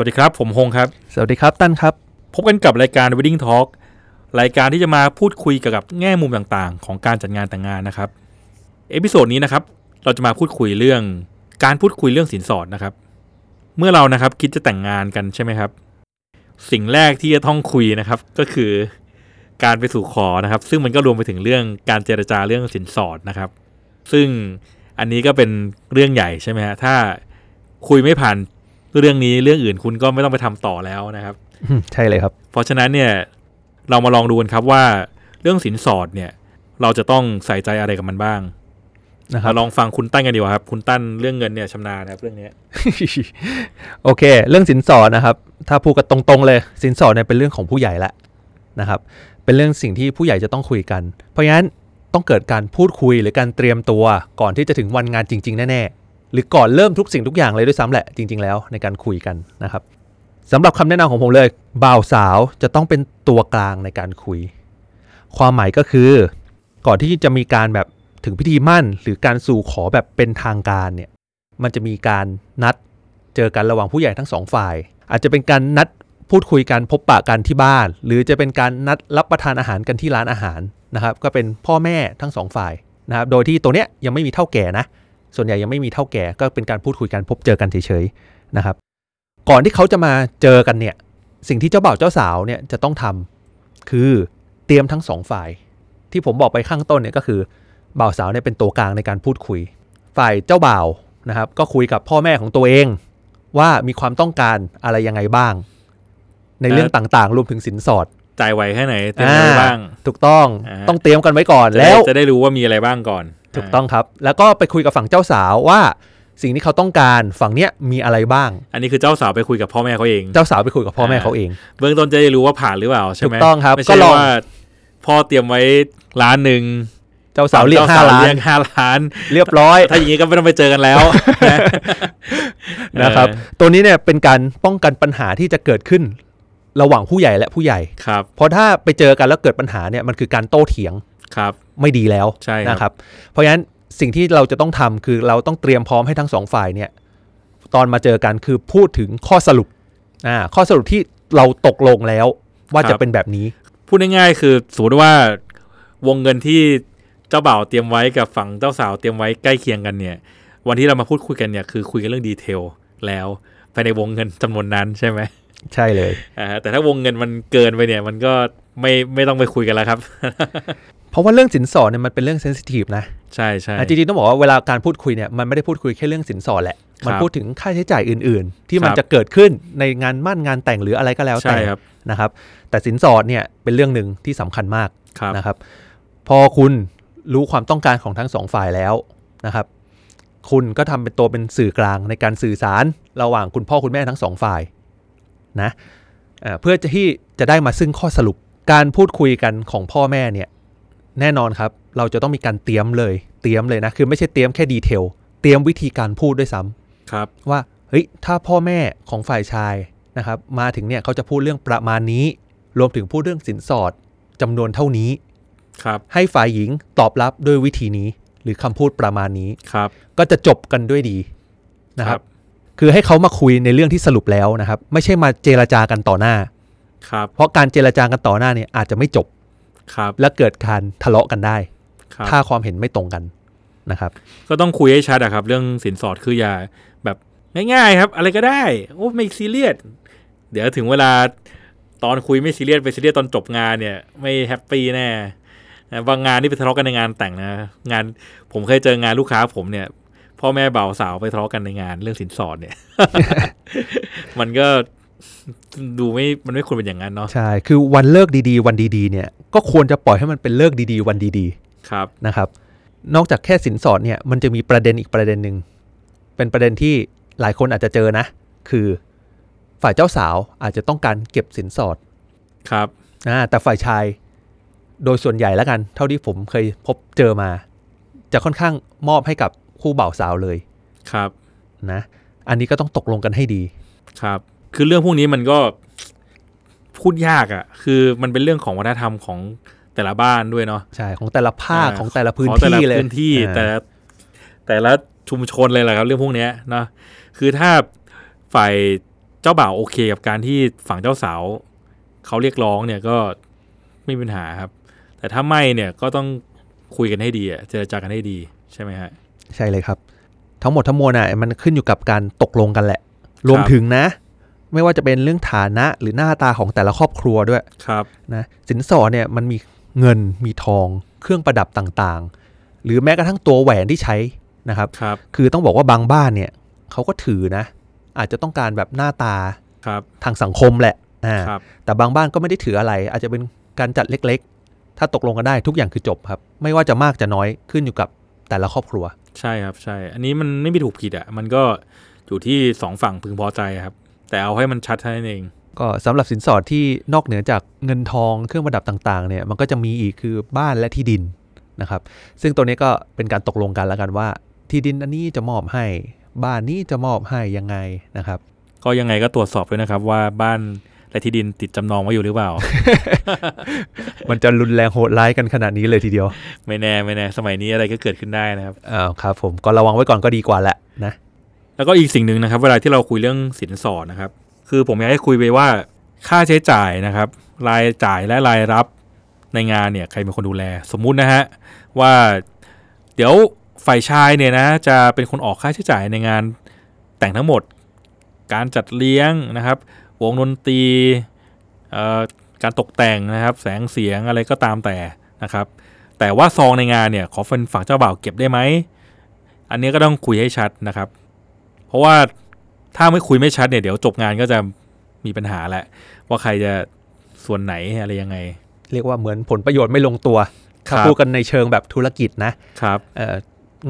วัสดีครับ ผมฮงครับ สวัสดีครับตั้นครับ พบกันกับรายการ Wedding Talk รายการที่จะมาพูดคุยเกี่ยวกับแง่มุมต่างๆ ของการจัดงานแต่งงานนะครับ episode นี้นะครับ เราจะมาพูดคุยเรื่องการพูดคุยเรื่องสินสอดนะครับ เมื่อเรานะครับคิดจะแต่งงานกันใช่ไหมครับ สิ่งแรกที่จะต้องคุยนะครับ ก็คือการไปสู่ขอนะครับ ซึ่งมันก็รวมไปถึงเรื่องการเจรจาเรื่องสินสอดนะครับ ซึ่งอันนี้ก็เป็นเรื่องใหญ่ใช่ไหมฮะถ้าคุยไม่ผ่าน เรื่องนี้เรื่องอื่นคุณก็ไม่ต้องไปทำต่อแล้วนะครับใช่เลยครับ เพราะฉะนั้นเนี่ยเรามาลองดูกันครับว่าเรื่องสินสอดเนี่ย เราจะต้องใส่ใจอะไรกับมันบ้างนะครัเราบลองฟังคุณตั้นกันดีกว่าครับ คุณตั้นเรื่องเงินเนี่ยชำนาญนะครับเรื่องเนี้ยโอเค เรื่องสินสอดนะครับ ถ้าพูดกันตรงๆเลย สินสอดเนี่ยเป็นเรื่องของผู้ใหญ่ละนะครับ เป็นเรื่องสิ่งที่ผู้ใหญ่จะต้องคุยกัน เพราะงั้นต้องเกิดการพูดคุยหรือการเตรียมตัวก่อนที่จะถึงวันงานจริง ๆ แน่ๆ หรือก่อนเริ่มทุกสิ่งทุกอย่างเลยด้วยซ้ำแหละจริง ๆ แล้วในการคุยกันนะครับสำหรับคำแนะนำของผมเลย บ่าวสาวจะต้องเป็นตัวกลางในการคุย ความหมายก็คือ ก่อนที่จะมีการแบบถึงพิธีมั่น หรือการสู่ขอแบบเป็นทางการเนี่ยมันจะมีการนัดเจอกันระหว่างผู้ใหญ่ทั้งสองฝ่าย อาจจะเป็นการนัดพูดคุยกันพบปะกันที่บ้าน หรือจะเป็นการนัดรับประทานอาหารกันที่ร้านอาหารนะครับ ก็เป็นพ่อแม่ทั้งสองฝ่ายนะครับโดยที่ตัวเนี้ยยังไม่มีเท่าแก่นะ ส่วนใหญ่ยังไม่มีเท่าแก่ก็เป็นการพูดคุยกันพบเจอกันเฉยๆนะครับ ก่อนที่เขาจะมาเจอกันเนี่ย สิ่งที่เจ้าบ่าวเจ้าสาวเนี่ยจะต้องทำคือเตรียมทั้งสองฝ่าย ที่ผมบอกไปข้างต้นเนี่ยก็คือบ่าวสาวเนี่ยเป็นตัวกลางในการพูดคุย ฝ่ายเจ้าบ่าวนะครับ ก็คุยกับพ่อแม่ของตัวเอง ว่ามีความต้องการอะไรยังไงบ้าง ในเรื่องต่างๆ รวมถึงสินสอดจ่ายไหวแค่ไหนเตรียมอะไรอ่าบ้าง ถูกต้องอ่าต้องเตรียมกันไว้ก่อนจะได้แล้ว จะได้รู้ว่ามีอะไรบ้างก่อน ถูกต้องครับ แล้วก็ไปคุยกับฝั่งเจ้าสาวว่าสิ่งที่เขาต้องการฝั่งเนี้ยมีอะไรบ้าง อันนี้คือเจ้าสาวไปคุยกับพ่อแม่เขาเอง เจ้าสาวไปคุยกับพ่อแม่เขาเอง เบื้องต้นจะได้รู้ว่าผ่านหรือเปล่าใช่ไหมถูกต้องครับไม่ก็ใช่ลองว่าพ่อเตรียมไว้ล้านหนึ่งเจ้าสาวเรียกจ้ห้าล้านเรียกห้าล้าน เรียบร้อย ถ้าอย่างนี้ก็ไม่ต้องไปเจอกันแล้วนะครับเออตัวนี้เนี่ยเป็นการป้องกันปัญหาที่จะเกิดขึ้น ระหว่างผู้ใหญ่และผู้ใหญ่ครับเพราะถ้าไปเจอกันแล้วเกิดปัญหาเนี่ยมันคือการโต้เถียง ครับไม่ดีแล้วใช่ครับนะครับ เพราะฉะนั้นสิ่งที่เราจะต้องทำคือเราต้องเตรียมพร้อมให้ทั้งสองฝ่ายเนี่ยตอนมาเจอกันคือพูดถึงข้อสรุปอ่าข้อสรุปที่เราตกลงแล้วว่าจะเป็นแบบนี้ พูดง่ายๆคือสมมติว่าวงเงินที่เจ้าบ่าวเตรียมไว้กับฝั่งเจ้าสาวเตรียมไว้ใกล้เคียงกันเนี่ย วันที่เรามาพูดคุยกันเนี่ยคือคุยกันเรื่องดีเทลแล้วภายในวงเงินจำนวนนั้นใช่ไหมใช่เลยอ่าแต่ถ้าวงเงินมันเกินไปเนี่ยมันก็ ไม่ไม่ต้องไปคุยกันแล้วครับ เพราะว่าเรื่องสินสอดเนี่ยมันเป็นเรื่องเซนซิทีฟนะใช่ใช่อะจริงๆต้องบอกว่าเวลาการพูดคุยเนี่ยมันไม่ได้พูดคุยแค่เรื่องสินสอดแหละ มันครับพูดถึงค่าใช้จ่ายอื่น ๆ ที่มันครับจะเกิดขึ้นในงานมั่นงานแต่งหรืออะไรก็แล้วใช่แต่ครับนะครับ แต่สินสอดเนี่ยเป็นเรื่องหนึ่งที่สำคัญมากครับนะครับ พอคุณรู้ความต้องการของทั้งสองฝ่ายแล้วนะครับ คุณก็ทำเป็นตัวเป็นสื่อกลางในการสื่อสารระหว่างคุณพ่อคุณแม่ทั้งสองฝ่ายนะอ่าเพื่อจะที่จะได้มาซึ่งข้อสรุป การพูดคุยกันของพ่อแม่เนี่ย แน่นอนครับ เราจะต้องมีการเตรียมเลย เตรียมเลยนะ คือไม่ใช่เตรียมแค่ดีเทล เตรียมวิธีการพูดด้วยซ้ำครับ ว่าเฮ้ยถ้าพ่อแม่ของฝ่ายชายนะครับ มาถึงเนี่ยเขาจะพูดเรื่องประมาณนี้ รวมถึงพูดเรื่องสินสอดจำนวนเท่านี้ครับ ให้ฝ่ายหญิงตอบรับด้วยวิธีนี้ หรือคำพูดประมาณนี้ครับ ก็จะจบกันด้วยดีนะครับ คือให้เขามาคุยในเรื่องที่สรุปแล้วนะครับ ไม่ใช่มาเจรจากันต่อหน้า ครับเพราะการเจรจากันต่อหน้าเนี่ยอาจจะไม่จบครับและเกิดการทะเลาะกันได้ครับถ้าความเห็นไม่ตรงกันนะครับ ก็ต้องคุยให้ชัดอะครับ เรื่องสินสอดคืออย่าแบบง่ายๆครับ อะไรก็ได้โอ้ไม่ซีเรียสเดี๋ยวถึงเวลาตอนคุยไม่ซีเรียสไปซีเรียสตอนจบงานเนี่ย ไม่ happy แน่นะบางงานนี่ไปทะเลาะกันในงานแต่งนะงานผมเคยเจองานลูกค้าผมเนี่ย พ่อแม่บ่าวสาวไปทะเลาะกันในงานเรื่องสินสอดเนี่ย มันก็ ดูไม่มันไม่ควรเป็นอย่างนั้นเนาะใช่คือวันฤกษ์ดีๆ วันดีๆเนี่ยก็ควรจะปล่อยให้มันเป็นฤกษ์ดีๆ วันดีครับๆนะครับ นอกจากแค่สินสอดเนี่ยมันจะมีประเด็นอีกประเด็นหนึ่งเป็นประเด็นที่หลายคนอาจจะเจอนะ คือฝ่ายเจ้าสาวอาจจะต้องการเก็บสินสอดครับอ่าแต่ฝ่ายชายโดยส่วนใหญ่แล้วกัน เท่าที่ผมเคยพบเจอมา จะค่อนข้างมอบให้กับคู่บ่าวสาวเลยครับนะ อันนี้ก็ต้องตกลงกันให้ดีครับ คือเรื่องพวกนี้มันก็พูดยากอะ่ะ คือมันเป็นเรื่องของวัฒนธรรมของแต่ละบ้านด้วยเนาะใช่ของแต่ละภาคาของแต่ละพื้นของแต่ละที่เลยพื้นที่อ่าแต่ละแต่ละชุมชนเลยแหละครับ เรื่องพวกเนี้ยเนาะคือถ้าฝ่ายเจ้าบ่าวโอเคกับการที่ฝั่งเจ้าสาวเขาเรียกร้องเนี่ยก็ไม่มีปัญหาครับ แต่ถ้าไม่เนี่ยก็ต้องคุยกันให้ดีอะเจรจากันให้ดีใช่ไหมฮะใช่เลยครับ ทั้งหมดทั้งมวลอะมันขึ้นอยู่กับการตกลงกันแหละ รวมถึงนะ ไม่ว่าจะเป็นเรื่องฐานะหรือหน้าตาของแต่ละครอบครัวด้วยครับนะสินสอดเนี่ยมันมีเงินมีทอง เครื่องประดับต่างๆ หรือแม้กระทั่งตัวแหวนที่ใช้นะครับครับ คือต้องบอกว่าบางบ้านเนี่ยเขาก็ถือนะ อาจจะต้องการแบบหน้าตาครับทางสังคมแหละอ่าครับแต่บางบ้านก็ไม่ได้ถืออะไร อาจจะเป็นการจัดเล็กๆ ถ้าตกลงกันได้ทุกอย่างคือจบครับ ไม่ว่าจะมากจะน้อยขึ้นอยู่กับแต่ละครอบครัว ใช่ครับใช่ อันนี้มันไม่มีถูกผิดอะมันก็อยู่ที่สองฝั่งพึงพอใจครับ แต่เอาให้มันชัดเท่านั้นเอง ก็สำหรับสินสอดที่นอกเหนือจากเงินทองเครื่องประดับต่างๆเนี่ยมันก็จะมีอีกคือบ้านและที่ดินนะครับ ซึ่งตัวนี้ก็เป็นการตกลงกันแล้วกันว่า ที่ดินอันนี้จะมอบให้ บ้านนี้จะมอบให้ยังไงนะครับ ก็ยังไงก็ตรวจสอบด้วยนะครับว่าบ้านและที่ดินติดจำนองไว้อยู่หรือเปล่า มันจะรุนแรงโหดร้ายกันขนาดนี้เลยทีเดียว ไม่แน่ไม่แน่ สมัยนี้อะไรก็เกิดขึ้นได้นะครับอ้าวครับ ผมก็ระวังไว้ก่อนก็ดีกว่าแหละนะ แล้วก็อีกสิ่งหนึ่งนะครับ เวลาที่เราคุยเรื่องสินสอดนะครับ คือผมอยากให้คุยไปว่าค่าใช้จ่ายนะครับ รายจ่ายและรายรับในงานเนี่ยใครเป็นคนดูแล สมมุตินะฮะว่าเดี๋ยวฝ่ายชายเนี่ยนะจะเป็นคนออกค่าใช้จ่ายในงานแต่งทั้งหมด การจัดเลี้ยงนะครับ วงดนตรีเอ่อการตกแต่งนะครับ แสงเสียงอะไรก็ตามแต่นะครับ แต่ว่าซองในงานเนี่ยขอเป็นฝั่งเจ้าบ่าวเก็บได้ไหมอันนี้ก็ต้องคุยให้ชัดนะครับ เพราะว่าถ้าไม่คุยไม่ชัดเนี่ยเดี๋ยวจบงานก็จะมีปัญหาแหละ ว่าใครจะส่วนไหนอะไรยังไง เรียกว่าเหมือนผลประโยชน์ไม่ลงตัวครัถ้าบพูดกันในเชิงแบบธุรกิจนะครับเอ่อ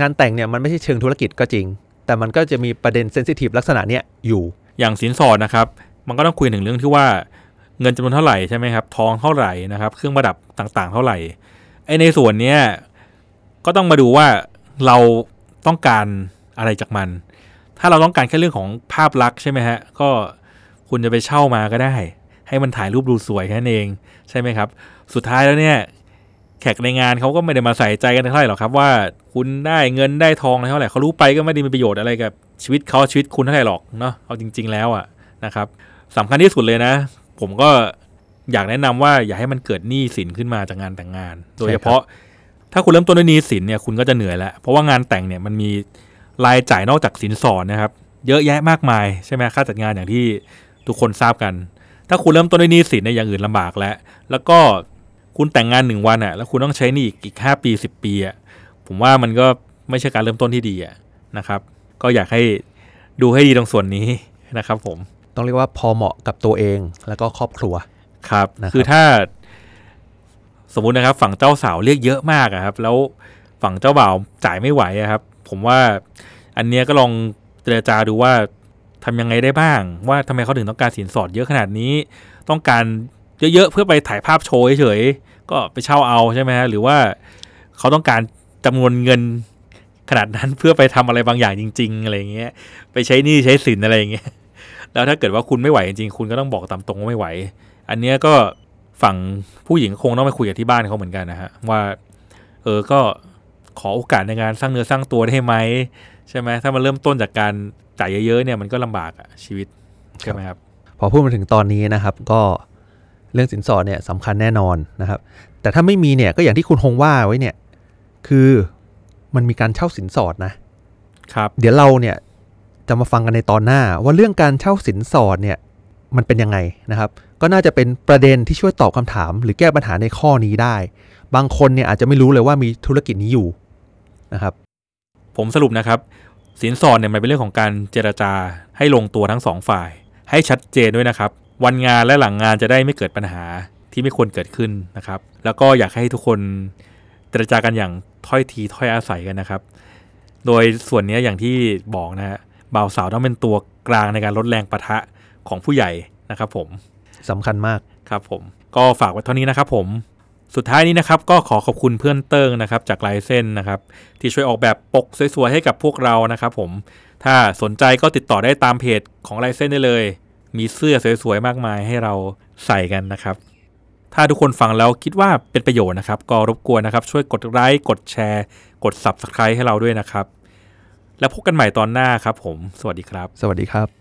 งานแต่งเนี่ยมันไม่ใช่เชิงธุรกิจก็จริง แต่มันก็จะมีประเด็นเซนซิทีฟลักษณะเนี้ยอยู่ อย่างสินสอดนะครับ มันก็ต้องคุยถึงเรื่องที่ว่าเงินจำนวนเท่าไหร่ใช่ไหมครับ ทองเท่าไหร่นะครับ เครื่องประดับต่างๆ เท่าไหร่ ไอในส่วนเนี้ยก็ต้องมาดูว่าเราต้องการอะไรจากมัน ถ้าเราต้องการแค่เรื่องของภาพลักษณ์ใช่ไหมฮะ ก็คุณจะไปเช่ามาก็ได้ ให้มันถ่ายรูปดูสวยแค่นั้นเองใช่ไหมครับ สุดท้ายแล้วเนี่ยแขกในงานเขาก็ไม่ได้มาใส่ใจกันเท่าไหร่หรอกครับว่าคุณได้เงินได้ทองอะไรเท่าไหร่เขารู้ไปก็ไม่ได้มีประโยชน์อะไรกับชีวิตเขาชีวิตคุณเท่าไหร่หรอกเนาะเอาจริง ๆ แล้วอะนะครับสำคัญที่สุดเลยนะ ผมก็อยากแนะนำว่าอย่าให้มันเกิดหนี้สินขึ้นมาจากงานแต่งงาน โดยเฉพาะถ้าคุณเริ่มต้นด้วยหนี้สินเนี่ยคุณก็จะเหนื่อยแล้วเพราะว่างานแต่งเนี่ยมันมี รายจ่ายนอกจากสินสอดนะครับ เยอะแยะมากมายใช่ไหมค่าจัดงานอย่างที่ทุกคนทราบกัน ถ้าคุณเริ่มต้นด้วยหนี้สินในยอย่างอื่นลำบากแล้ว แล้วก็คุณแต่งงานหนึ่งวันอะ แล้วคุณต้องใช้หนี้อีกอีกห้าปีสิบปีอะผมว่ามันก็ไม่ใช่การเริ่มต้นที่ดีอะนะครับ ก็อยากให้ดูให้ดีตรงส่วนนี้นะครับ ผมต้องเรียกว่าพอเหมาะกับตัวเองแล้วก็ครอบครัวครับนะครับคือถ้าสมมุตินะครับ ฝั่งเจ้าสาวเรียกเยอะมากอะครับ แล้วฝั่งเจ้าบ่าวจ่ายไม่ไหวอะครับ ผมว่าอันเนี้ยก็ลองเจรจาดูว่าทำยังไงได้บ้าง ว่าทำไมเขาถึงต้องการสินสอดเยอะขนาดนี้ ต้องการเยอะๆเพื่อไปถ่ายภาพโชว์เฉยๆก็ไปเช่าเอาใช่ไหมฮะหรือว่าเขาต้องการจำนวนเงินขนาดนั้นเพื่อไปทำอะไรบางอย่างจริง ๆ อะไรอย่างเงี้ย ไปใช้หนี้ใช้สินอะไรอย่างเงี้ยแล้วถ้าเกิดว่าคุณไม่ไหวจริงๆ คุณก็ต้องบอกตามตรงว่าไม่ไหว อันเนี้ยก็ฝั่งผู้หญิงคงต้องไปคุยกับที่บ้านเขาเหมือนกันนะฮะว่า เออก็ ขอโอกาสในการสร้างเนื้อสร้างตัวได้ไหมใช่ไหมถ้ามันเริ่มต้นจากการจ่ายเยอะๆเนี่ยมันก็ลำบากอะชีวิตใช่ไหมครับพอพูดมาถึงตอนนี้นะครับ ก็เรื่องสินสอดเนี่ยสำคัญแน่นอนนะครับ แต่ถ้าไม่มีเนี่ยก็อย่างที่คุณฮงว่าไว้เนี่ย คือมันมีการเช่าสินสอดนะครับ เดี๋ยวเราเนี่ยจะมาฟังกันในตอนหน้า ว่าเรื่องการเช่าสินสอดเนี่ยมันเป็นยังไงนะครับ ก็น่าจะเป็นประเด็นที่ช่วยตอบคำถาม หรือแก้ปัญหาในข้อนี้ได้ บางคนเนี่ยอาจจะไม่รู้เลยว่ามีธุรกิจนี้อยู่ นะครับ ผมสรุปนะครับ สินสอดเนี่ยมันเป็นเรื่องของการเจรจาให้ลงตัวทั้งสองฝ่าย ให้ชัดเจนด้วยนะครับ วันงานและหลังงานจะได้ไม่เกิดปัญหาที่ไม่ควรเกิดขึ้นนะครับ แล้วก็อยากให้ทุกคนเจรจากันอย่างถ้อยทีถ้อยอาศัยกันนะครับ โดยส่วนเนี้ยอย่างที่บอกนะฮะบ่าวสาวต้องเป็นตัวกลางในการลดแรงปะทะของผู้ใหญ่นะครับ ผมสำคัญมากครับผม ก็ฝากไว้เท่านี้นะครับผม สุดท้ายนี้นะครับก็ขอขอบคุณเพื่อนเติ้งนะครับจากลายเส้นนะครับที่ช่วยออกแบบปกสวยๆให้กับพวกเรานะครับผมถ้าสนใจก็ติดต่อได้ตามเพจของลายเส้นได้เลย มีเสื้อสวยๆมากมายให้เราใส่กันนะครับ ถ้าทุกคนฟังแล้วคิดว่าเป็นประโยชน์นะครับ ก็รบกวนนะครับ ช่วยกดไลค์กดแชร์ กด Subscribe ให้เราด้วยนะครับ แล้วพบกันใหม่ตอนหน้าครับผม สวัสดีครับ สวัสดีครับ